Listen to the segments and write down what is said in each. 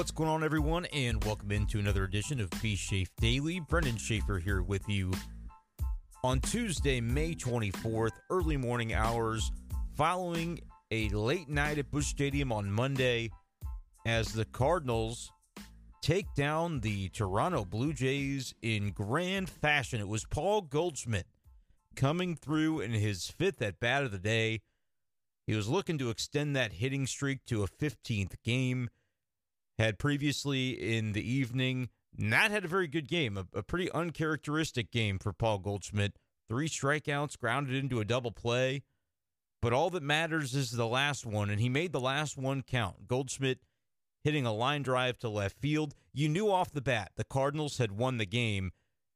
What's going on, everyone? And welcome into another edition of B Shafe Daily. Brendan Schaefer here with you on Tuesday, May 24th, early morning hours, following a late night at Busch Stadium on Monday as the Cardinals take down the Toronto Blue Jays in grand fashion. It was Paul Goldschmidt coming through in his fifth at bat of the day. He was looking to extend that hitting streak to a 15th game. Had previously in the evening not had a very good game, a, a pretty uncharacteristic game for Paul Goldschmidt. Three strikeouts, grounded into a double play. But all that matters is the last one, and he made the last one count. Goldschmidt hitting a line drive to left field. You knew off the bat the Cardinals had won the game.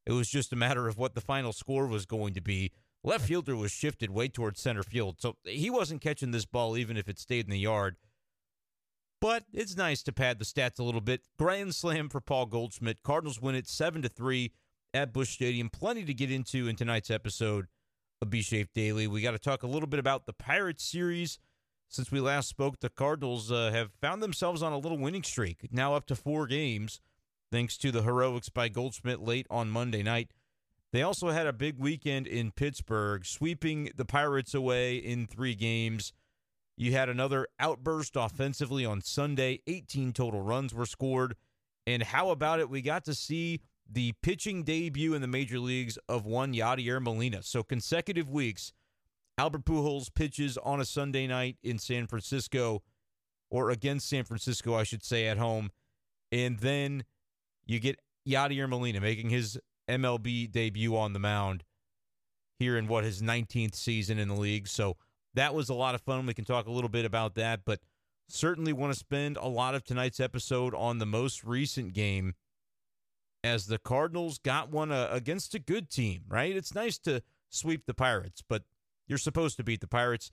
It was just a matter of what the final score was going to be. Left fielder was shifted way towards center field, so he wasn't catching this ball even if it stayed in the yard. But it's nice to pad the stats a little bit. Grand slam for Paul Goldschmidt. Cardinals win it seven to three at Busch Stadium. Plenty to get into in tonight's episode of B Shafe Daily. We got to talk a little bit about the Pirates series. Since we last spoke, the Cardinals uh, have found themselves on a little winning streak, now up to four games, thanks to the heroics by Goldschmidt late on Monday night. They also had a big weekend in Pittsburgh, sweeping the Pirates away in three games. You had another outburst offensively on Sunday. 18 total runs were scored. And how about it? We got to see the pitching debut in the major leagues of one Yadier Molina. So consecutive weeks, Albert Pujols pitches on a Sunday night in San Francisco, or against San Francisco, I should say, at home. And then you get Yadier Molina making his MLB debut on the mound here in what his 19th season in the league. So that was a lot of fun. We can talk a little bit about that, but certainly want to spend a lot of tonight's episode on the most recent game as the Cardinals got one uh, against a good team, right? It's nice to sweep the Pirates, but you're supposed to beat the Pirates.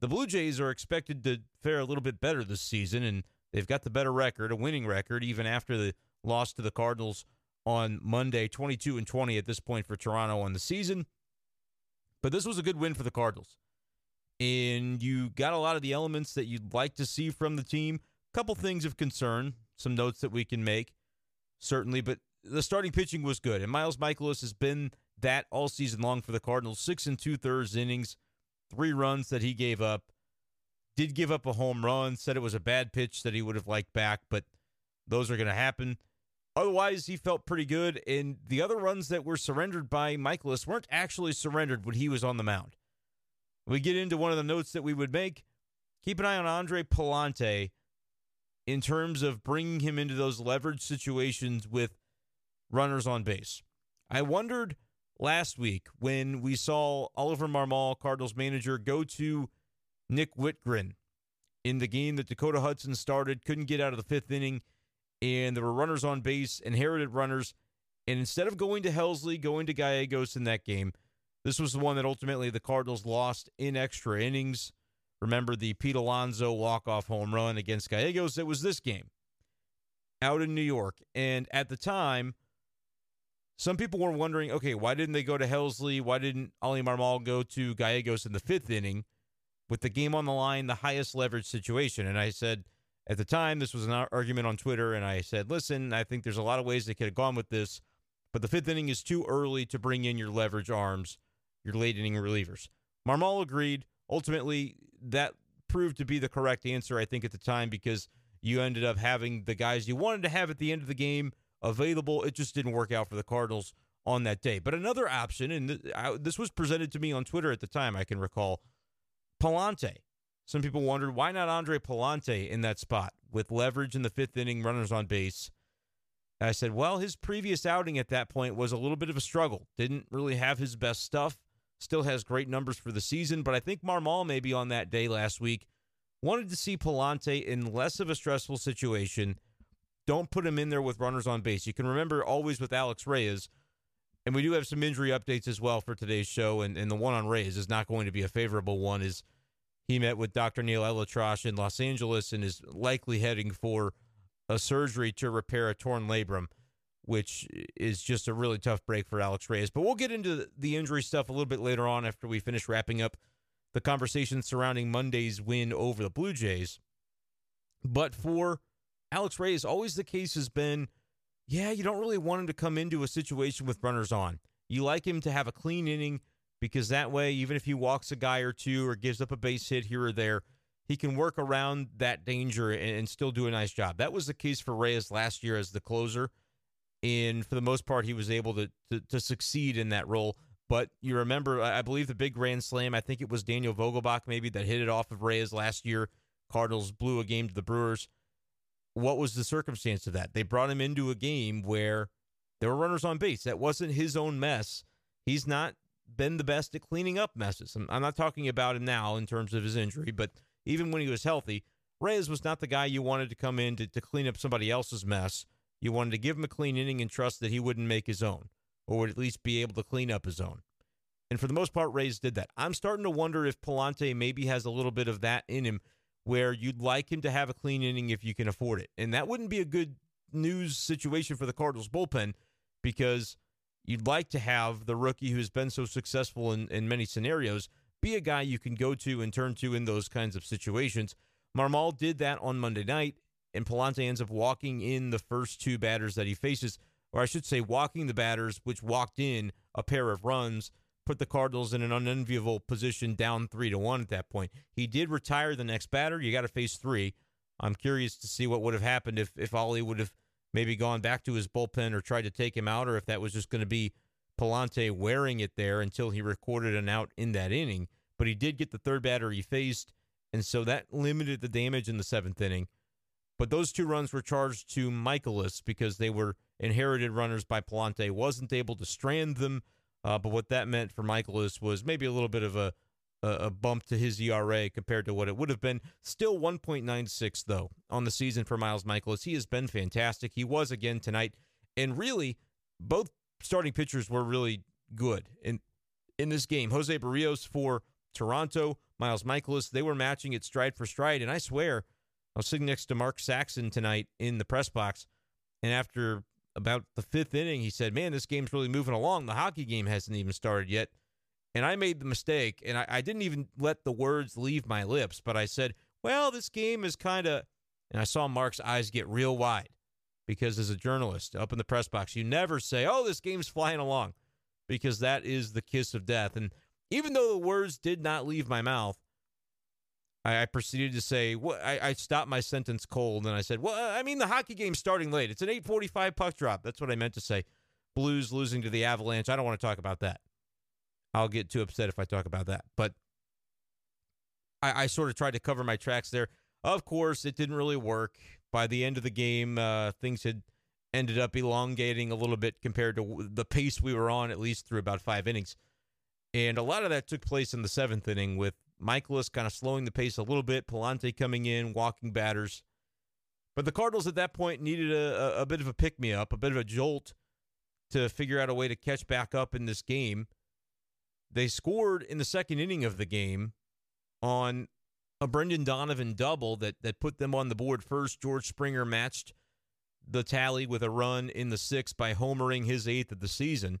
The Blue Jays are expected to fare a little bit better this season, and they've got the better record, a winning record, even after the loss to the Cardinals on Monday, 22 and 20 at this point for Toronto on the season. But this was a good win for the Cardinals. And you got a lot of the elements that you'd like to see from the team. A couple things of concern, some notes that we can make, certainly. But the starting pitching was good. And Miles Mikolas has been that all season long for the Cardinals. Six and two thirds innings, three runs that he gave up. Did give up a home run, said it was a bad pitch that he would have liked back, but those are going to happen. Otherwise, he felt pretty good. And the other runs that were surrendered by Mikolas weren't actually surrendered when he was on the mound. We get into one of the notes that we would make. Keep an eye on Andre Pallante in terms of bringing him into those leverage situations with runners on base. I wondered last week when we saw Oliver Marmol, Cardinals manager, go to Nick Wittgren in the game that Dakota Hudson started, couldn't get out of the fifth inning and there were runners on base, inherited runners. And instead of going to Helsley, going to Gallegos in that game, this was the one that ultimately the Cardinals lost in extra innings. Remember the Pete Alonso walk-off home run against Gallegos? It was this game out in New York. And at the time, some people were wondering, okay, why didn't they go to Helsley? Why didn't Oli Marmol go to Gallegos in the fifth inning with the game on the line, the highest leverage situation? And I said – at the time, this was an argument on Twitter, and I said, listen, I think there's a lot of ways they could have gone with this, but the fifth inning is too early to bring in your leverage arms, your late inning relievers. Marmol agreed. Ultimately, that proved to be the correct answer, I think, at the time, because you ended up having the guys you wanted to have at the end of the game available. It just didn't work out for the Cardinals on that day. But another option, and this was presented to me on Twitter at the time, I can recall, Pallante. Some people wondered why not Andre Pallante in that spot with leverage in the fifth inning, runners on base. I said, well, his previous outing at that point was a little bit of a struggle. Didn't really have his best stuff. Still has great numbers for the season, but I think Marmol maybe on that day last week wanted to see Pallante in less of a stressful situation. Don't put him in there with runners on base. You can remember always with Alex Reyes, and we do have some injury updates as well for today's show, and, and the one on Reyes is not going to be a favorable one. Is he met with Dr. Neil ElAttrache in Los Angeles and is likely heading for a surgery to repair a torn labrum, which is just a really tough break for Alex Reyes. But we'll get into the injury stuff a little bit later on after we finish wrapping up the conversation surrounding Monday's win over the Blue Jays. But for Alex Reyes, always the case has been, yeah, you don't really want him to come into a situation with runners on. You like him to have a clean inning because that way, even if he walks a guy or two or gives up a base hit here or there, he can work around that danger and, still do a nice job. That was the case for Reyes last year as the closer. And for the most part, he was able to, to, to succeed in that role. But you remember, I believe the big grand slam, I think it was Daniel Vogelbach maybe that hit it off of Reyes last year. Cardinals blew a game to the Brewers. What was the circumstance of that? They brought him into a game where there were runners on base. That wasn't his own mess. He's not been the best at cleaning up messes. I'm, I'm not talking about him now in terms of his injury, but even when he was healthy, Reyes was not the guy you wanted to come in to, to clean up somebody else's mess. You wanted to give him a clean inning and trust that he wouldn't make his own or would at least be able to clean up his own. And for the most part, Reyes did that. I'm starting to wonder if Pallante maybe has a little bit of that in him where you'd like him to have a clean inning if you can afford it. And that wouldn't be a good news situation for the Cardinals bullpen because you'd like to have the rookie who's been so successful in, in many scenarios be a guy you can go to and turn to in those kinds of situations. Marmol did that on Monday night, and Pallante ends up walking in the first two batters that he faces, or I should say, walking the batters, which walked in a pair of runs, put the Cardinals in an unenviable position down three to one at that point. He did retire the next batter. You got to face three. I'm curious to see what would have happened if if Ollie would have maybe gone back to his bullpen or tried to take him out, or if that was just going to be Pallante wearing it there until he recorded an out in that inning. But he did get the third batter he faced, and so that limited the damage in the seventh inning. But those two runs were charged to Mikolas because they were inherited runners by Pallante. Wasn't able to strand them, uh, but what that meant for Mikolas was maybe a little bit of a a bump to his ERA compared to what it would have been. Still 1.96 though on the season for Miles Mikolas. He has been fantastic. He was again tonight, and really both starting pitchers were really good in in this game. Jose Berrios for Toronto, Miles Mikolas, They were matching it stride for stride, and I swear I was sitting next to Mark Saxon tonight in the press box, and after about the fifth inning, he said, "Man, this game's really moving along. The hockey game hasn't even started yet." And I made the mistake, and I, I didn't even let the words leave my lips, but I said, well, this game is kind of. And I saw Mark's eyes get real wide because, as a journalist up in the press box, you never say, oh, this game's flying along because that is the kiss of death. And even though the words did not leave my mouth, I, I proceeded to say, well, I, I, stopped my sentence cold and I said, well, I mean, the hockey game's starting late. It's an 845 puck drop. That's what I meant to say. Blues losing to the Avalanche. I don't want to talk about that. I'll get too upset if I talk about that. But I, I sort of tried to cover my tracks there. Of course, it didn't really work. By the end of the game, uh, things had ended up elongating a little bit compared to the pace we were on, at least through about five innings. And a lot of that took place in the seventh inning with Mikolas kind of slowing the pace a little bit, Pallante coming in, walking batters. But the Cardinals at that point needed a, a bit of a pick me up, a bit of a jolt to figure out a way to catch back up in this game. They scored in the second inning of the game on a Brendan Donovan double that that put them on the board first. George Springer matched the tally with a run in the sixth by homering his eighth of the season.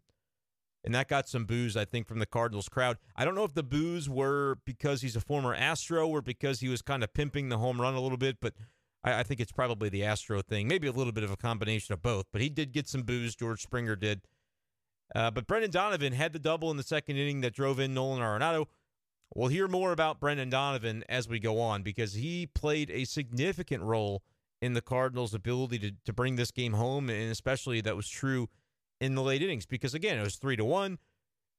And that got some boos, I think, from the Cardinals crowd. I don't know if the boos were because he's a former Astro or because he was kind of pimping the home run a little bit, but I, I think it's probably the Astro thing. Maybe a little bit of a combination of both. But he did get some boos, George Springer did. Uh, but Brendan Donovan had the double in the second inning that drove in Nolan Arenado. We'll hear more about Brendan Donovan as we go on because he played a significant role in the Cardinals' ability to, to bring this game home, and especially that was true in the late innings because again it was three to one.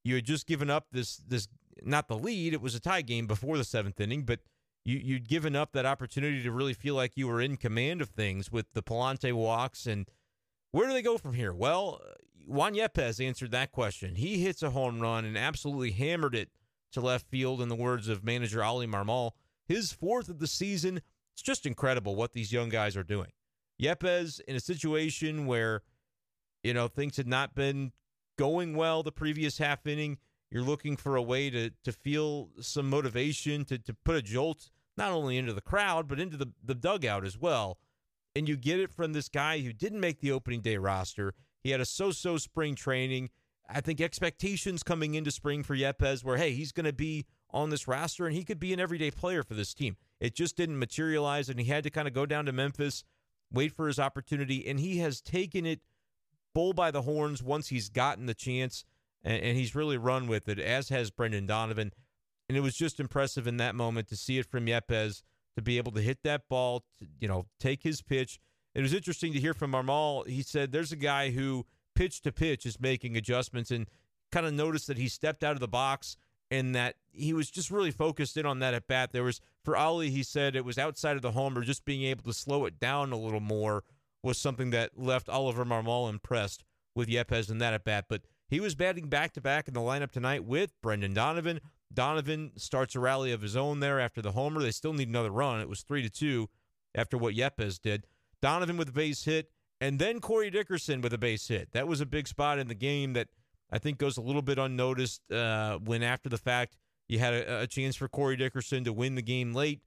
You had just given up this this not the lead; it was a tie game before the seventh inning, but you you'd given up that opportunity to really feel like you were in command of things with the Pallante walks and where do they go from here? Well, Juan Yepez answered that question. He hits a home run and absolutely hammered it to left field, in the words of manager Oli Marmol. His fourth of the season. It's just incredible what these young guys are doing. Yepez in a situation where, you know, things had not been going well the previous half inning. You're looking for a way to to feel some motivation, to to put a jolt not only into the crowd, but into the, the dugout as well. And you get it from this guy who didn't make the opening day roster. He had a so-so spring training. I think expectations coming into spring for Yepez were, hey, he's going to be on this roster and he could be an everyday player for this team. It just didn't materialize, and he had to kind of go down to Memphis, wait for his opportunity, and he has taken it bull by the horns once he's gotten the chance, and, and he's really run with it, as has Brendan Donovan. And it was just impressive in that moment to see it from Yepez to be able to hit that ball, to, you know, take his pitch. It was interesting to hear from Marmol. He said there's a guy who pitch to pitch is making adjustments and kind of noticed that he stepped out of the box and that he was just really focused in on that at bat. There was for Oli, he said it was outside of the homer, just being able to slow it down a little more was something that left Oliver Marmol impressed with Yepez in that at bat. But he was batting back to back in the lineup tonight with Brendan Donovan. Donovan starts a rally of his own there after the homer. They still need another run. It was three to two after what Yepez did. Donovan with a base hit, and then Corey Dickerson with a base hit. That was a big spot in the game that I think goes a little bit unnoticed uh, when after the fact you had a, a, chance for Corey Dickerson to win the game late,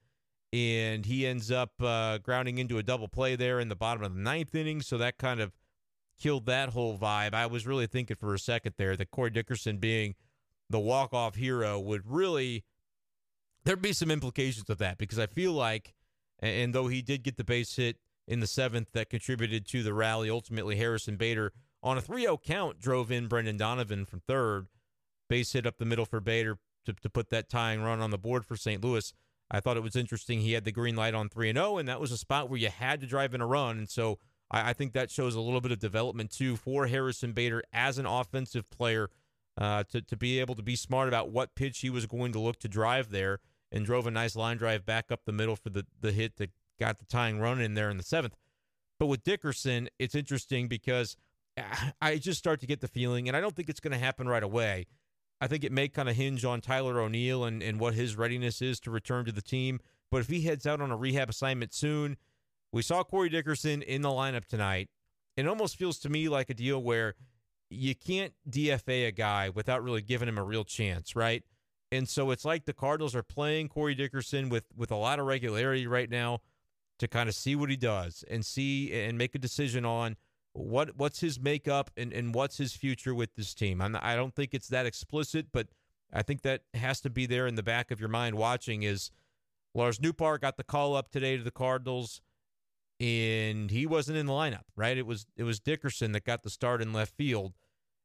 and he ends up uh, grounding into a double play there in the bottom of the ninth inning. So that kind of killed that whole vibe. I was really thinking for a second there that Corey Dickerson being the walk-off hero would really there'd be some implications of that because I feel like, and though he did get the base hit in the seventh that contributed to the rally, ultimately Harrison Bader on a 3-0 count drove in Brendan Donovan from third, base hit up the middle for Bader to, to put that tying run on the board for St. Louis. I thought it was interesting. He had the green light on 3 and 0, and that was a spot where you had to drive in a run. And so I, I think that shows a little bit of development, too, for Harrison Bader as an offensive player uh, to, to be able to be smart about what pitch he was going to look to drive there and drove a nice line drive back up the middle for the, the hit that got the tying run in there in the seventh. But with Dickerson, it's interesting because I just start to get the feeling, and I don't think it's going to happen right away. I think it may kind of hinge on Tyler O'Neill and, and what his readiness is to return to the team. But if he heads out on a rehab assignment soon, we saw Corey Dickerson in the lineup tonight. It almost feels to me like a deal where you can't DFA a guy without really giving him a real chance, right? And so it's like the Cardinals are playing Corey Dickerson with with a lot of regularity right now to kind of see what he does and see and make a decision on what what's his makeup and, and what's his future with this team. I'm, I don't think it's that explicit, but I think that has to be there in the back of your mind watching is Lars Nootbaar got the call up today to the Cardinals and he wasn't in the lineup, right? It was it was Dickerson that got the start in left field.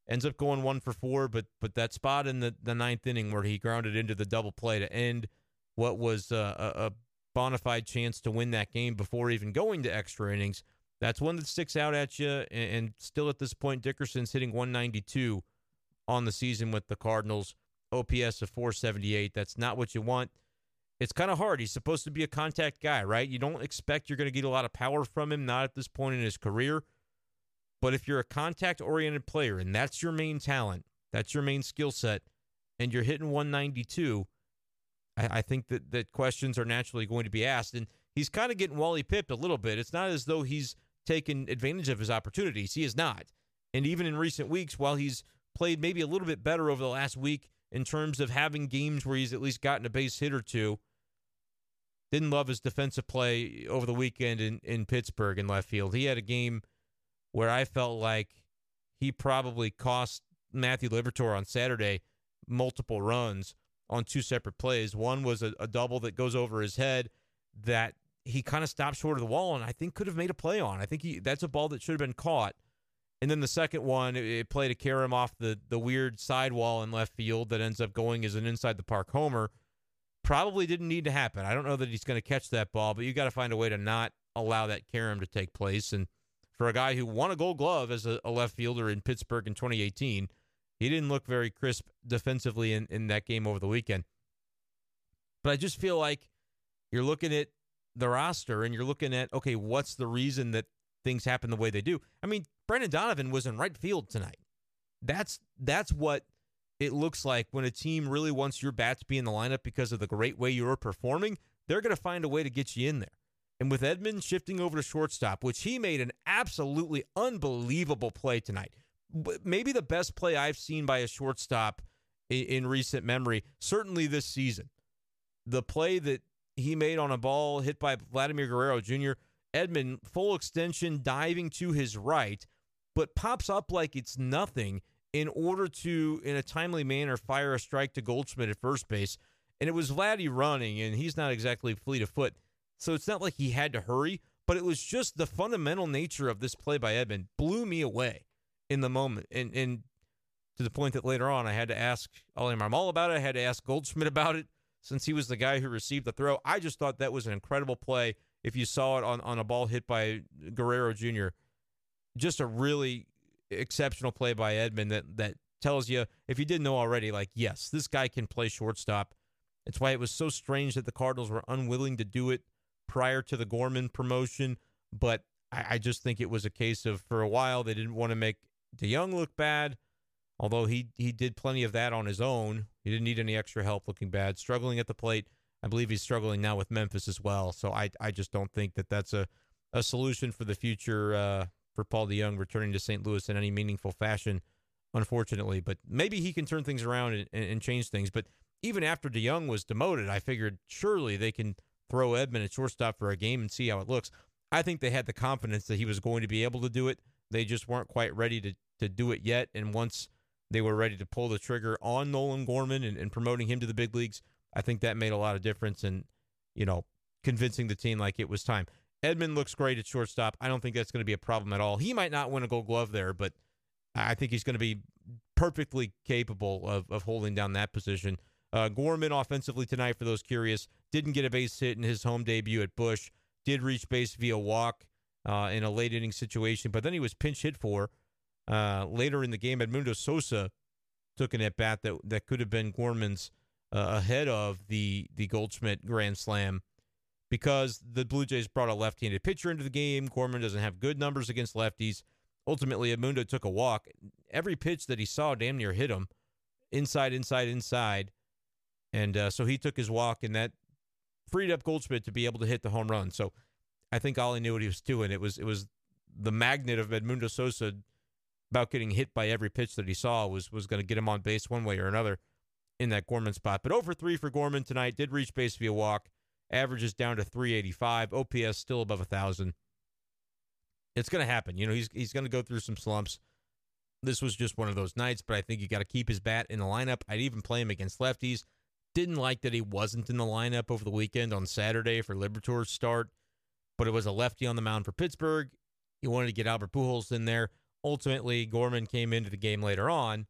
Ends up going one for four, but but that spot in the, the ninth inning where he grounded into the double play to end what was a, a bona fide chance to win that game before even going to extra innings. That's one that sticks out at you. And, and still at this point, Dickerson's hitting 192 on the season with the Cardinals. OPS of 478. That's not what you want it's kind of hard. He's supposed to be a contact guy, right? You don't expect you're going to get a lot of power from him, not at this point in his career. But if you're a contact oriented player and that's your main talent, that's your main skill set, and you're hitting 192, I, I, think that, that questions are naturally going to be asked. And he's kind of getting Wally pipped a little bit. It's not as though he's taken advantage of his opportunities. He is not. And even in recent weeks, while he's played maybe a little bit better over the last week in terms of having games where he's at least gotten a base hit or two, didn't love his defensive play over the weekend in, in Pittsburgh in left field. He had a game where I felt like he probably cost Matthew Liberatore on Saturday multiple runs on two separate plays. One was a, a double that goes over his head that he kind of stopped short of the wall and I think could have made a play on. I think he that's a ball that should have been caught. And then the second one, it, it played a carom off the the weird sidewall in left field that ends up going as an inside the park homer probably didn't need to happen. I don't know that he's going to catch that ball, but you got to find a way to not allow that carom to take place. And for a guy who won a gold glove as a, a, left fielder in Pittsburgh in 2018, he didn't look very crisp defensively in, in that game over the weekend. But I just feel like you're looking at the roster and you're looking at, okay, what's the reason that things happen the way they do? I mean, Brendan Donovan was in right field tonight. That's that's what – it looks like when a team really wants your bat to be in the lineup because of the great way you're performing, they're going to find a way to get you in there. And with Edman shifting over to shortstop, which he made an absolutely unbelievable play tonight, maybe the best play I've seen by a shortstop in, recent memory, certainly this season. The play that he made on a ball hit by Vladimir Guerrero Jr., Edman full extension diving to his right, but pops up like it's nothing in order to, in a timely manner, fire a strike to Goldschmidt at first base. And it was Vladdy running, and he's not exactly fleet of foot. So it's not like he had to hurry, but it was just the fundamental nature of this play by Edman blew me away in the moment. And, and to the point that later on I had to ask Oli Marmol about it. I had to ask Goldschmidt about it since he was the guy who received the throw. I just thought that was an incredible play. If you saw it on, on a ball hit by Guerrero Jr., just a really exceptional play by Edman that, that tells you, if you didn't know already, like, yes, this guy can play shortstop. It's why it was so strange that the Cardinals were unwilling to do it prior to the Gorman promotion. But I, I just think it was a case of, for a while, they didn't want to make DeJong look bad, although he, he did plenty of that on his own. He didn't need any extra help looking bad, struggling at the plate. I believe he's struggling now with Memphis as well. So I, I just don't think that that's a, a solution for the future uh, for Paul DeJong returning to St. Louis in any meaningful fashion unfortunately. But maybe he can turn things around and, and, change things. But even after DeJong was demoted, I figured surely they can throw Edman at shortstop for a game and see how it looks. I think they had the confidence that he was going to be able to do it. They just weren't quite ready to, to do it yet. And once they were ready to pull the trigger on Nolan Gorman and, and promoting him to the big leagues, I think that made a lot of difference in, you know, convincing the team like it was time. Edman looks great at shortstop. I don't think that's going to be a problem at all. He might not win a gold glove there, but – I think he's going to be perfectly capable of, of holding down that position. Uh, Gorman offensively tonight, for those curious, didn't get a base hit in his home debut at Busch, Did reach base via walk uh, in a late inning situation, but then he was pinch hit for uh, later in the game. Edmundo Sosa took an at bat that that could have been Gorman's uh, ahead of the the Goldschmidt grand slam because the Blue Jays brought a left-handed pitcher into the game. Gorman doesn't have good numbers against lefties. Ultimately, Edmundo took a walk. Every pitch that he saw damn near hit him inside, inside, inside. And uh, so he took his walk, and that freed up Goldschmidt to be able to hit the home run. So I think Oli knew what he was doing. It was it was the magnet of Edmundo Sosa about getting hit by every pitch that he saw was was going to get him on base one way or another in that Gorman spot. But over three for Gorman tonight. Did reach base via walk. Averages down to 385. OPS still above a thousand. It's going to happen. You know, he's he's going to go through some slumps. This was just one of those nights, but I think you got to keep his bat in the lineup. I'd even play him against lefties. Didn't like that he wasn't in the lineup over the weekend on Saturday for Liberatore's start, but it was a lefty on the mound for Pittsburgh. He wanted to get Albert Pujols in there. Ultimately, Gorman came into the game later on,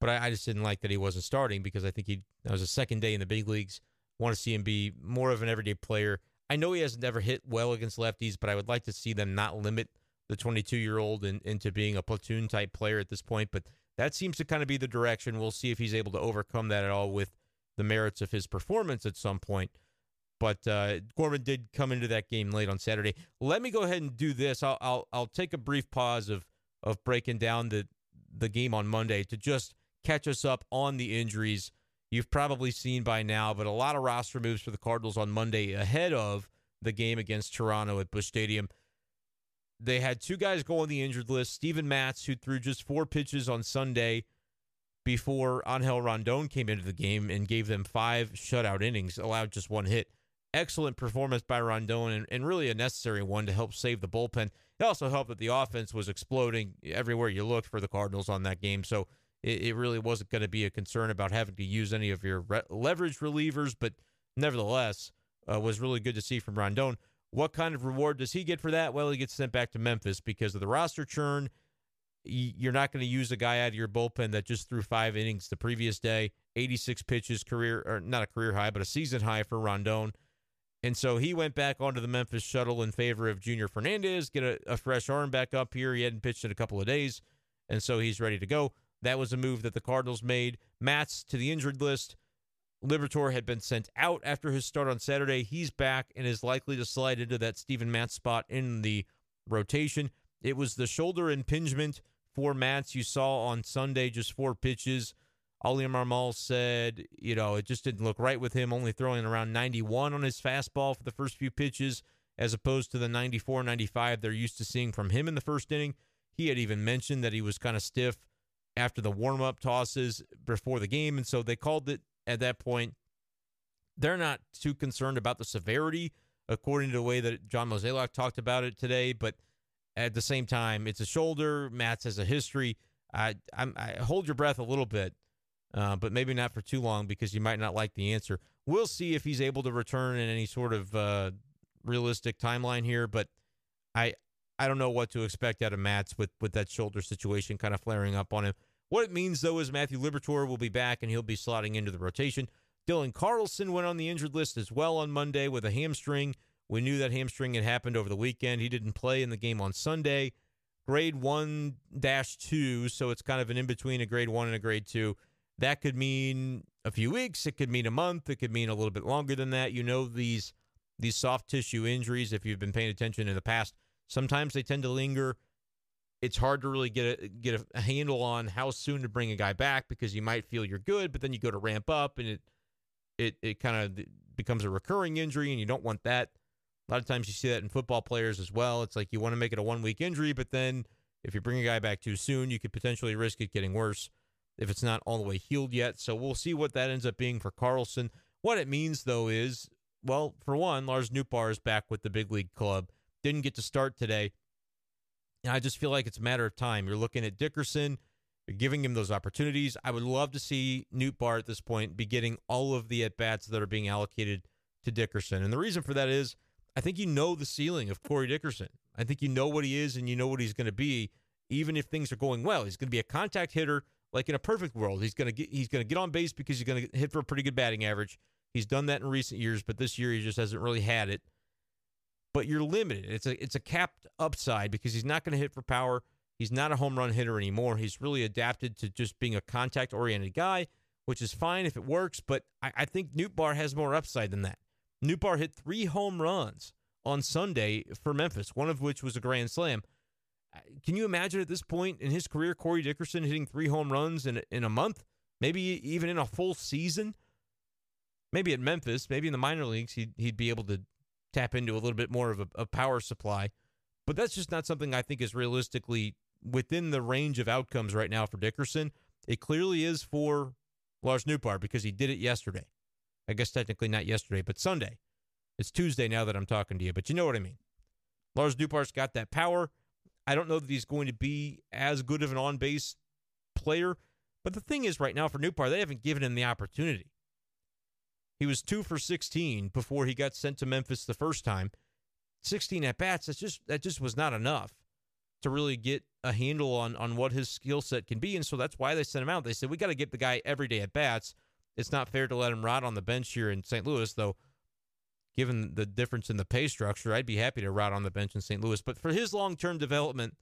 but I, I just didn't like that he wasn't starting because I think he that was a second day in the big leagues. Want to see him be more of an everyday player I know he has never hit well against lefties, but I would like to see them not limit the 22 year old in, into being a platoon type player at this point. But that seems to kind of be the direction. We'll see if he's able to overcome that at all with the merits of his performance at some point. But uh, Gorman did come into that game late on Saturday. Let me go ahead and do this. I'll I'll, I'll take a brief pause of of breaking down the the game on Monday to just catch us up on the injuries you've probably seen by now, but a lot of roster moves for the Cardinals on Monday ahead of the game against Toronto at Busch Stadium. They had two guys go on the injured list Steven Matz, who threw just four pitches on Sunday before Angel Rondon came into the game and gave them five shutout innings, allowed just one hit. Excellent performance by Rondon and, and really a necessary one to help save the bullpen. It also helped that the offense was exploding everywhere you looked for the Cardinals on that game. So it, it really wasn't going to be a concern about having to use any of your re- leverage relievers, but nevertheless, uh, was really good to see from Rondon. What kind of reward does he get for that? Well, he gets sent back to Memphis because of the roster churn. You're not going to use a guy out of your bullpen that just threw five innings the previous day, 86 pitches, career or not a career high, but a season high for Rondon. And so he went back onto the Memphis shuttle in favor of Junior Fernandez, get a, a fresh arm back up here. He hadn't pitched in a couple of days, and so he's ready to go. That was a move that the Cardinals made. Matz to the injured list. Liberatore had been sent out after his start on Saturday. He's back and is likely to slide into that Steven Matz spot in the rotation. It was the shoulder impingement for Matz you saw on Sunday, just four pitches. Oli Marmol said, you know, it just didn't look right with him, only throwing around 91 on his fastball for the first few pitches, as opposed to the 94, 95 they're used to seeing from him in the first inning. He had even mentioned that he was kind of stiff after the warm up tosses before the game. And so they called it at that point. They're not too concerned about the severity, according to the way that John Mozeliak talked about it today. But at the same time, it's a shoulder. Matz has a history. I, I'm, I hold your breath a little bit, uh, but maybe not for too long because you might not like the answer. We'll see if he's able to return in any sort of uh, realistic timeline here. But I I don't know what to expect out of Matz with with that shoulder situation kind of flaring up on him. What it means though is Matthew Liberatore will be back and he'll be slotting into the rotation. Dylan Carlson went on the injured list as well on Monday with a hamstring. We knew that hamstring had happened over the weekend. He didn't play in the game on Sunday. Grade 1 2, so it's kind of an in between a grade 1 and a grade 2. That could mean a few weeks, it could mean a month, it could mean a little bit longer than that. You know these these soft tissue injuries if you've been paying attention in the past, sometimes they tend to linger. It's hard to really get a, get a, handle on how soon to bring a guy back because you might feel you're good, but then you go to ramp up and it it it kind of becomes a recurring injury and you don't want that. A lot of times you see that in football players as well. It's like you want to make it a one week injury, but then if you bring a guy back too soon, you could potentially risk it getting worse if it's not all the way healed yet. So we'll see what that ends up being for Carlson. What it means, though, is well, for one, Lars Nootbaar is back with the big league club. Didn't get to start today. And I just feel like it's a matter of time. You're looking at Dickerson, you're giving him those opportunities. I would love to see Nootbaar at this point be getting all of the at bats that are being allocated to Dickerson. And the reason for that is I think you know the ceiling of Corey Dickerson. I think you know what he is and you know what he's going to be, even if things are going well. He's going to be a contact hitter, like in a perfect world. He's to get he's to get on base because he's to hit for a pretty good batting average. He's done that in recent years, but this year he just hasn't really had it. But you're limited. It's a it's a capped upside because he's not going to hit for power. He's not a home run hitter anymore. He's really adapted to just being a contact oriented guy, which is fine if it works. But I, I think Bar has more upside than that. Nootbaar hit three home runs on Sunday for Memphis, one of which was a grand slam. Can you imagine at this point in his career, Corey Dickerson hitting three home runs in in a month, maybe even in a full season? Maybe at Memphis, maybe in the minor leagues, he'd he'd be able to tap into a little bit more of a, a power supply. But that's just not something I think is realistically within the range of outcomes right now for Dickerson. It clearly is for Lars Nootbaar because he did it yesterday. I guess technically not yesterday, but Sunday. It's Tuesday now that I'm talking to you, but you know what I mean. Lars Nootbaar's got that power. I don't know that he's going to be as good of an on base player, but the thing is, right now for Nootbaar, they haven't given him the opportunity. He was two for 16 before he got sent to Memphis the first time. 16 at bats. That's just that just was not enough to really get a handle on on what his skill set can be, and so that's why they sent him out. They said we got to get the guy every day at bats. It's not fair to let him rot on the bench here in St. Louis, though. Given the difference in the pay structure, I'd be happy to rot on the bench in St. Louis. But for his long term development,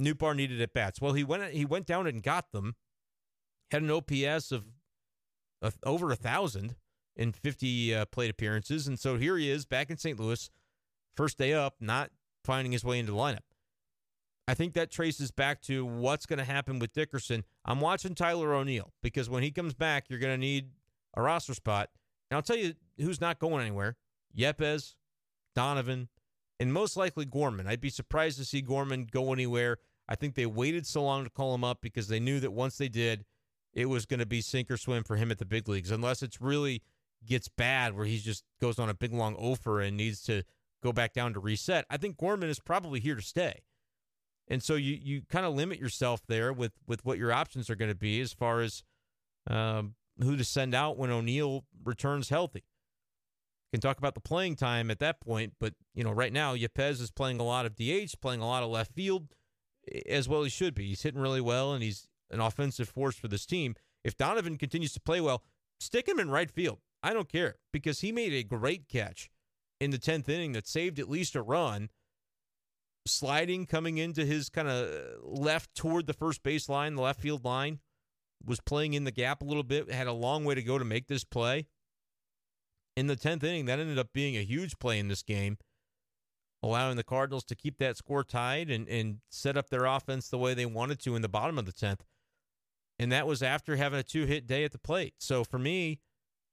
Nootbaar needed at bats. Well, he went he went down and got them. Had an OPS of, of over a thousand in 50 uh, plate appearances, and so here he is back in St. Louis, first day up, not finding his way into the lineup. I think that traces back to what's going to happen with Dickerson. I'm watching Tyler O'Neill because when he comes back, you're going to need a roster spot. And I'll tell you who's not going anywhere Yepez, Donovan, and most likely Gorman. I'd be surprised to see Gorman go anywhere. I think they waited so long to call him up because they knew that once they did, it was going to be sink or swim for him at the big leagues, unless it's really gets bad where he just goes on a big long offer and needs to go back down to reset. I think Gorman is probably here to stay. And so you you kind of limit yourself there with with what your options are going to be as far as um, who to send out when O'Neill returns healthy. Can talk about the playing time at that point, but you know right now Yepez is playing a lot of DH, playing a lot of left field, as well he should be. He's hitting really well, and he's an offensive force for this team. If Donovan continues to play well, stick him in right field. I don't care because he made a great catch in the tenth inning that saved at least a run sliding coming into his kind of left toward the first base line, the left field line, was playing in the gap a little bit, had a long way to go to make this play. In the 10th inning, that ended up being a huge play in this game, allowing the Cardinals to keep that score tied and, and set up their offense the way they wanted to in the bottom of the 10th. And that was after having a two hit day at the plate. So for me,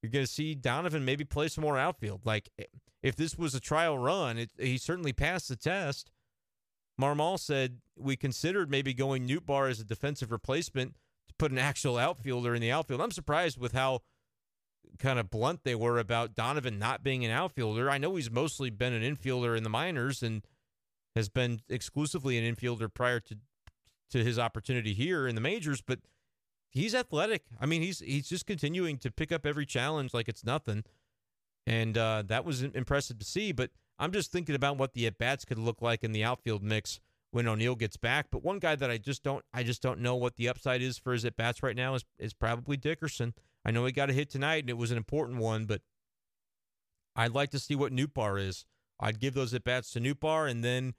you're going to see Donovan maybe play some more outfield. Like eh, if this was a trial run, it, he certainly passed the test. Marmol said we considered maybe going Nootbaar as a defensive replacement to put an actual outfielder in the outfield. I'm surprised with how kind of blunt they were about Donovan not being an outfielder. I know he's mostly been an infielder in the minors and has been exclusively an infielder prior to to his opportunity here in the majors, but he's athletic. I mean, he's he's just continuing to pick up every challenge like it's nothing, and uh, that was impressive to see. But I'm just thinking about what the at bats could look like in the outfield mix when O'Neill gets back. But one guy that I just don't I just don't know what the upside is for his at bats right now is is probably Dickerson. I know he got a hit tonight and it was an important one, but I'd like to see what Nootbaar is. I'd give those at bats to Nootbaar, and then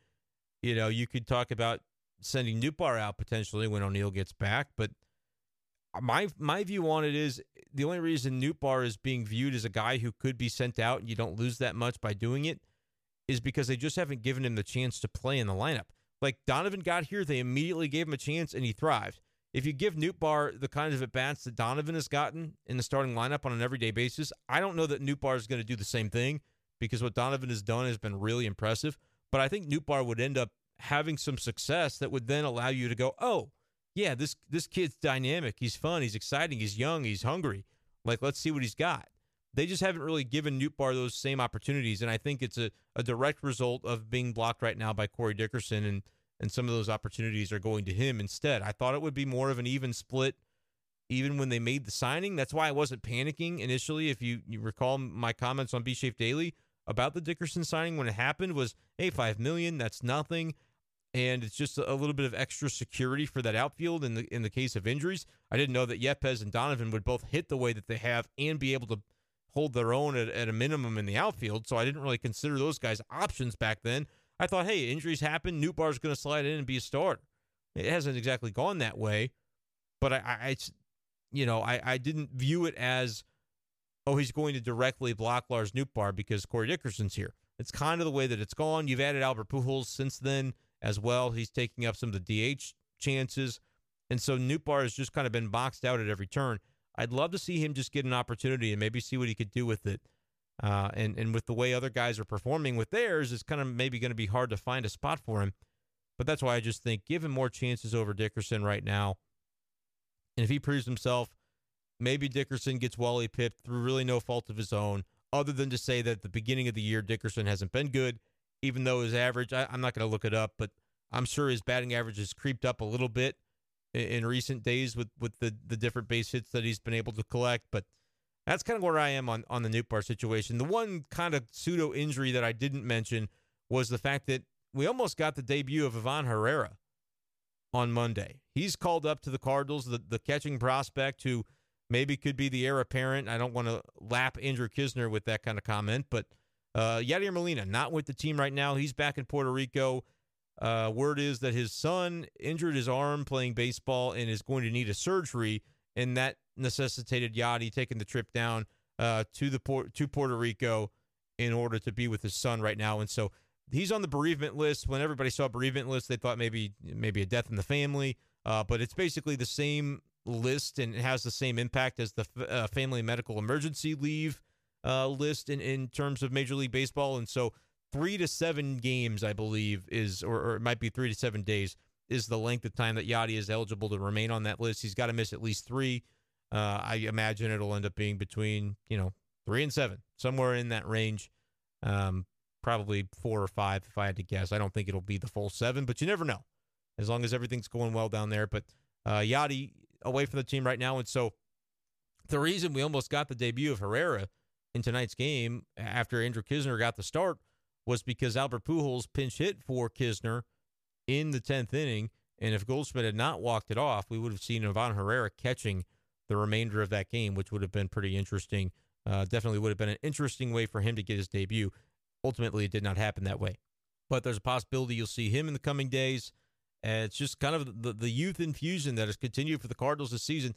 you know you could talk about sending Nootbaar out potentially when O'Neill gets back. But my my view on it is the only reason Nootbaar is being viewed as a guy who could be sent out and you don't lose that much by doing it is because they just haven't given him the chance to play in the lineup. Like Donovan got here, they immediately gave him a chance and he thrived. If you give Nootbaar the kind of at bats that Donovan has gotten in the starting lineup on an everyday basis, I don't know that Nootbaar is going to do the same thing because what Donovan has done has been really impressive. But I think Nootbaar would end up having some success that would then allow you to go, oh, yeah, this this kid's dynamic. He's fun. He's exciting. He's young. He's hungry. Like, let's see what he's got. They just haven't really given Nootbaar those same opportunities, and I think it's a, a direct result of being blocked right now by Corey Dickerson, and and some of those opportunities are going to him instead. I thought it would be more of an even split, even when they made the signing. That's why I wasn't panicking initially. If you, you recall my comments on B Shafe Daily about the Dickerson signing when it happened, was hey, five million, that's nothing and it's just a little bit of extra security for that outfield in the in the case of injuries. I didn't know that Yepez and Donovan would both hit the way that they have and be able to hold their own at, at a minimum in the outfield. So I didn't really consider those guys options back then. I thought, hey, injuries happen. Nootbaar's going to slide in and be a starter. It hasn't exactly gone that way, but I, I you know, I, I didn't view it as, oh, he's going to directly block Lars Nootbaar because Corey Dickerson's here. It's kind of the way that it's gone. You've added Albert Pujols since then as well. He's taking up some of the DH chances. And so Nootbaar has just kind of been boxed out at every turn. I'd love to see him just get an opportunity and maybe see what he could do with it. Uh, and and with the way other guys are performing with theirs, it's kind of maybe going to be hard to find a spot for him. But that's why I just think give him more chances over Dickerson right now. And if he proves himself, maybe Dickerson gets Wally pipped through really no fault of his own, other than to say that at the beginning of the year Dickerson hasn't been good even though his average, I, am not going to look it up, but I'm sure his batting average has creeped up a little bit in, in, recent days with, with the, the different base hits that he's been able to collect. But that's kind of where I am on, on the Nootbaar situation. The one kind of pseudo injury that I didn't mention was the fact that we almost got the debut of Ivan Herrera on Monday. He's called up to the Cardinals, the, the catching prospect who maybe could be the heir apparent. I don't want to lap Andrew Knizner with that kind of comment, but – uh, Yadier Molina not with the team right now. He's back in Puerto Rico. Uh, word is that his son injured his arm playing baseball and is going to need a surgery, and that necessitated Yadi taking the trip down uh, to the to Puerto Rico in order to be with his son right now. And so he's on the bereavement list. When everybody saw bereavement list, they thought maybe maybe a death in the family, uh, but it's basically the same list and it has the same impact as the uh, family medical emergency leave uh, list in, in terms of Major League Baseball. And so three to seven games, I believe, is, or, or it might be three to seven days, is the length of time that Yadi is eligible to remain on that list. He's got to miss at least three. Uh, I imagine it'll end up being between, you know, three and seven, somewhere in that range. Um, probably four or five if I had to guess. I don't think it'll be the full seven, but you never know as long as everything's going well down there. But uh, Yadi away from the team right now. And so the reason we almost got the debut of Herrera in tonight's game after Andrew Knizner got the start was because Albert Pujols pinch hit for Knizner in the 10th inning. And if Goldschmidt had not walked it off, we would have seen Ivan Herrera catching the remainder of that game, which would have been pretty interesting. Uh, definitely would have been an interesting way for him to get his debut. Ultimately, it did not happen that way. But there's a possibility you'll see him in the coming days. And it's just kind of the, the youth infusion that has continued for the Cardinals this season.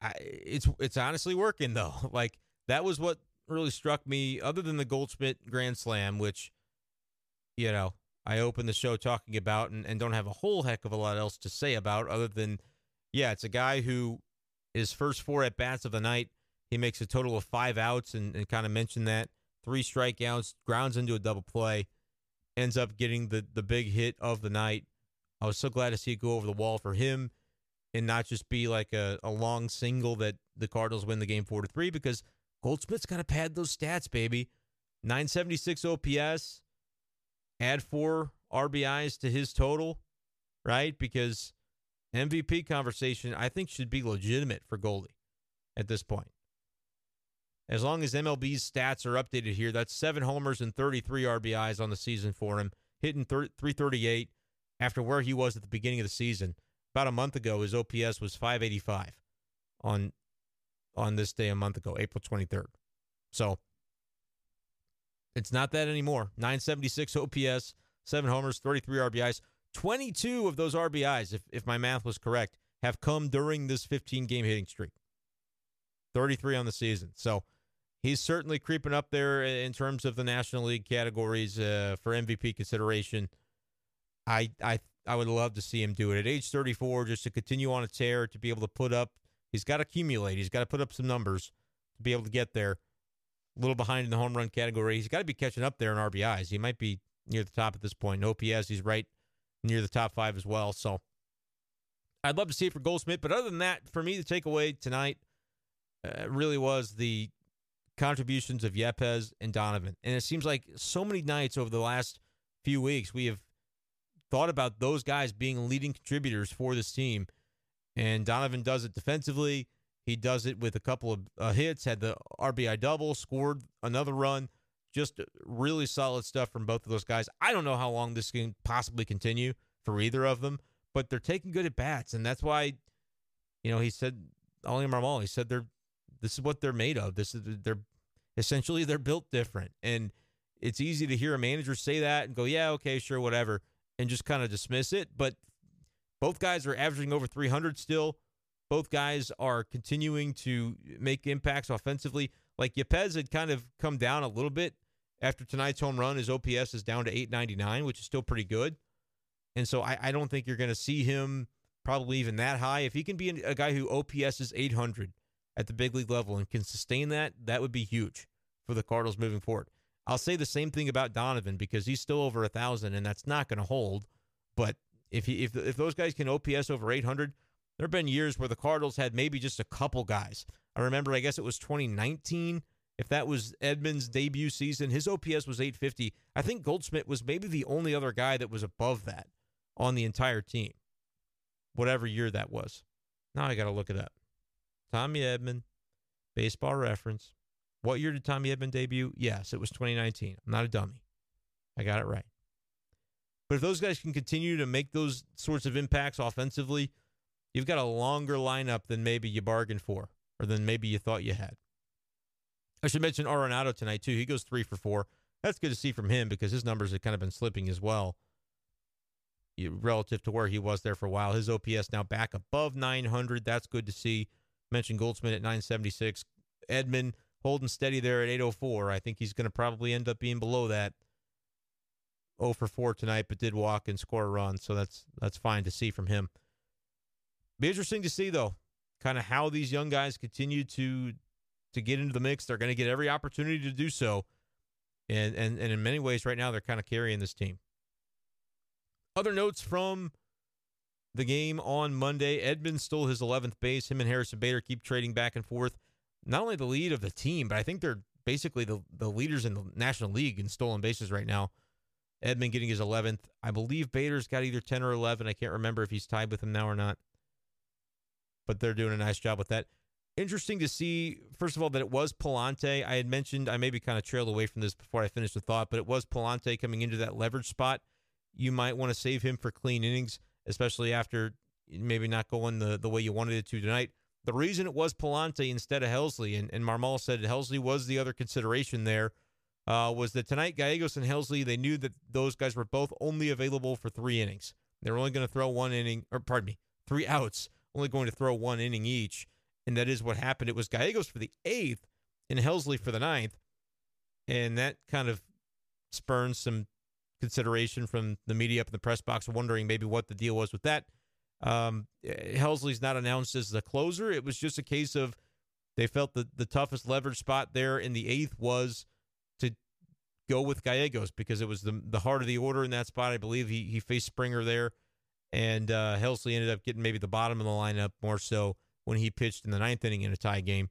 I, it's it's honestly working though. Like that was what really struck me, other than the Goldschmidt Grand Slam, which, you know, I opened the show talking about and, and don't have a whole heck of a lot else to say about, other than, yeah, it's a guy who his first four at bats of the night, he makes a total of five outs and, and kind of mentioned that. Three strikeouts, grounds into a double play, ends up getting the, the big hit of the night. I was so glad to see it go over the wall for him and not just be like a, a long single that the Cardinals win the game four to three because Goldschmidt's got to pad those stats, baby. 976 OPS, add four RBIs to his total, right? Because MVP conversation, I think, should be legitimate for Goldie at this point. As long as MLB's stats are updated here, that's seven homers and 33 RBIs on the season for him, hitting 338 after where he was at the beginning of the season. About a month ago, his OPS was 585 on on this day a month ago, April 23rd. So it's not that anymore. 976 OPS, seven homers, 33 RBIs. 22 of those RBIs, if, if my math was correct, have come during this 15 game hitting streak. 33 on the season. So he's certainly creeping up there in terms of the National League categories uh, for MVP consideration. I I I would love to see him do it at age 34, just to continue on a tear, to be able to put up. He's got to accumulate. He's got to put up some numbers to be able to get there. A little behind in the home run category. He's got to be catching up there in RBIs. He might be near the top at this point. In OPS, he's right near the top five as well. So I'd love to see it for Goldschmidt. But other than that, for me, the takeaway tonight uh, really was the contributions of Yepez and Donovan. And it seems like so many nights over the last few weeks, we have thought about those guys being leading contributors for this team. And Donovan does it defensively. He does it with a couple of uh, hits, had the RBI double, scored another run. Just really solid stuff from both of those guys. I don't know how long this can possibly continue for either of them, but they're taking good at bats, and that's why, you know, he said Oli Marmol. He said they're this is what they're made of. This is they're essentially they're built different, and it's easy to hear a manager say that and go, yeah, okay, sure, whatever and just kind of dismiss it. But both guys are averaging over 300 still. Both guys are continuing to make impacts offensively. Like Yepez had kind of come down a little bit after tonight's home run. His OPS is down to 899, which is still pretty good. And so I, I don't think you're going to see him probably even that high. If he can be a guy who OPS is 800 at the big league level and can sustain that, that would be huge for the Cardinals moving forward. I'll say the same thing about Donovan because he's still over a thousand, and that's not going to hold. But if he if if those guys can OPS over 800, there have been years where the Cardinals had maybe just a couple guys. I remember, I guess it was 2019. If that was Edman's debut season, his OPS was 850. I think Goldschmidt was maybe the only other guy that was above that on the entire team, whatever year that was. Now I got to look it up. Tommy Edman, baseball reference. What year did Tommy Edman debut? Yes, it was 2019. I'm not a dummy. I got it right. But if those guys can continue to make those sorts of impacts offensively, you've got a longer lineup than maybe you bargained for or than maybe you thought you had. I should mention Arenado tonight, too. He goes three for four. That's good to see from him because his numbers have kind of been slipping as well relative to where he was there for a while. His OPS now back above 900. That's good to see. Mentioned Goldschmidt at 976. Edman holding steady there at 804. I think he's going to probably end up being below that. 0 for 4 tonight, but did walk and score a run, so that's that's fine to see from him. Be interesting to see though, kind of how these young guys continue to to get into the mix. They're going to get every opportunity to do so, and and and in many ways, right now they're kind of carrying this team. Other notes from the game on Monday: Edman stole his 11th base. Him and Harrison Bader keep trading back and forth not only the lead of the team, but I think they're basically the, the leaders in the National League in stolen bases right now. Edman getting his 11th. I believe Bader's got either 10 or 11. I can't remember if he's tied with him now or not. But they're doing a nice job with that. Interesting to see, first of all, that it was Pallante. I had mentioned, I maybe kind of trailed away from this before I finished the thought, but it was Pallante coming into that leverage spot. You might want to save him for clean innings, especially after maybe not going the, the way you wanted it to tonight. The reason it was Pallante instead of Helsley, and, and Marmol said Helsley was the other consideration there, uh, was that tonight Gallegos and Helsley, they knew that those guys were both only available for three innings. They were only going to throw one inning, or pardon me, three outs, only going to throw one inning each. And that is what happened. It was Gallegos for the eighth and Helsley for the ninth. And that kind of spurns some consideration from the media up in the press box, wondering maybe what the deal was with that. Um, Helsley's not announced as the closer. It was just a case of they felt that the toughest leverage spot there in the eighth was to go with Gallegos because it was the the heart of the order in that spot. I believe he he faced Springer there, and uh, Helsley ended up getting maybe the bottom of the lineup more so when he pitched in the ninth inning in a tie game.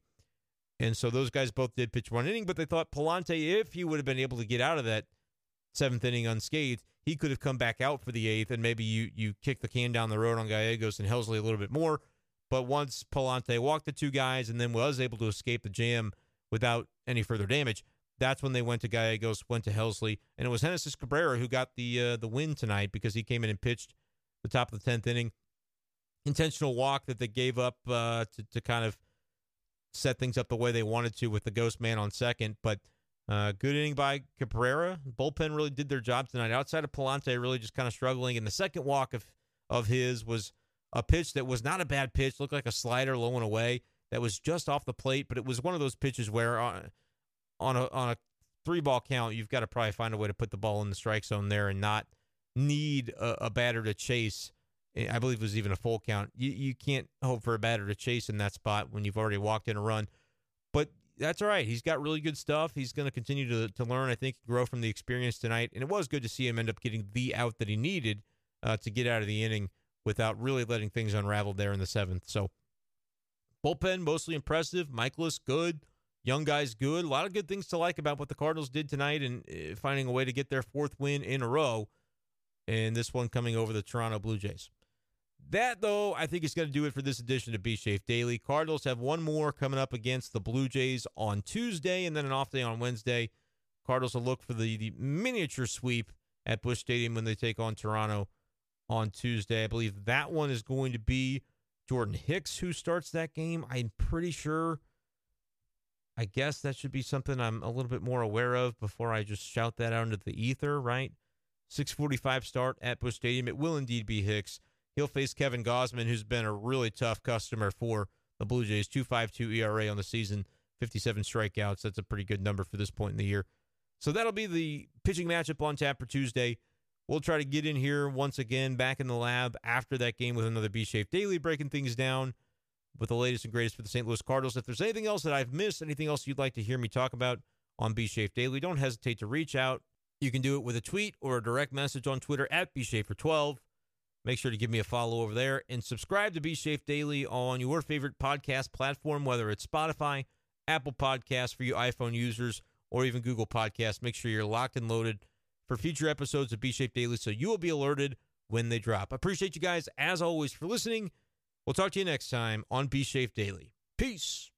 And so those guys both did pitch one inning, but they thought Pallante, if he would have been able to get out of that seventh inning unscathed, he could have come back out for the eighth, and maybe you you kick the can down the road on Gallegos and Helsley a little bit more. But once Pallante walked the two guys and then was able to escape the jam without any further damage. That's when they went to Gallegos, went to Helsley, and it was Genesis Cabrera who got the uh, the win tonight because he came in and pitched the top of the tenth inning. Intentional walk that they gave up uh, to to kind of set things up the way they wanted to with the ghost man on second, but uh, good inning by Cabrera. Bullpen really did their job tonight. Outside of Pallante, really just kind of struggling. And the second walk of of his was a pitch that was not a bad pitch. Looked like a slider low and away that was just off the plate, but it was one of those pitches where on, on a on a three ball count, you've got to probably find a way to put the ball in the strike zone there and not need a, a batter to chase. I believe it was even a full count. You you can't hope for a batter to chase in that spot when you've already walked in a run. But that's all right. He's got really good stuff. He's going to continue to to learn. I think grow from the experience tonight. And it was good to see him end up getting the out that he needed uh, to get out of the inning without really letting things unravel there in the seventh. So bullpen mostly impressive. Mikolas, good. Young guys good. A lot of good things to like about what the Cardinals did tonight and uh, finding a way to get their fourth win in a row. And this one coming over the Toronto Blue Jays. That, though, I think is going to do it for this edition of B Shafe Daily. Cardinals have one more coming up against the Blue Jays on Tuesday and then an off day on Wednesday. Cardinals will look for the, the miniature sweep at Busch Stadium when they take on Toronto on Tuesday. I believe that one is going to be Jordan Hicks who starts that game. I'm pretty sure. I guess that should be something I'm a little bit more aware of before I just shout that out into the ether, right? 645 start at Busch Stadium. It will indeed be Hicks. He'll face Kevin Gausman, who's been a really tough customer for the Blue Jays. 2.52 ERA on the season, 57 strikeouts. That's a pretty good number for this point in the year. So that'll be the pitching matchup on tap for Tuesday. We'll try to get in here once again back in the lab after that game with another B Shafe Daily, breaking things down with the latest and greatest for the St. Louis Cardinals. If there's anything else that I've missed, anything else you'd like to hear me talk about on B Shafe Daily, don't hesitate to reach out. You can do it with a tweet or a direct message on Twitter at BShafer12. Make sure to give me a follow over there and subscribe to B Shafe Daily on your favorite podcast platform, whether it's Spotify, Apple Podcasts for you iPhone users, or even Google Podcasts. Make sure you're locked and loaded for future episodes of B Shafe Daily so you will be alerted when they drop. I appreciate you guys, as always, for listening. We'll talk to you next time on B Shafe Daily. Peace.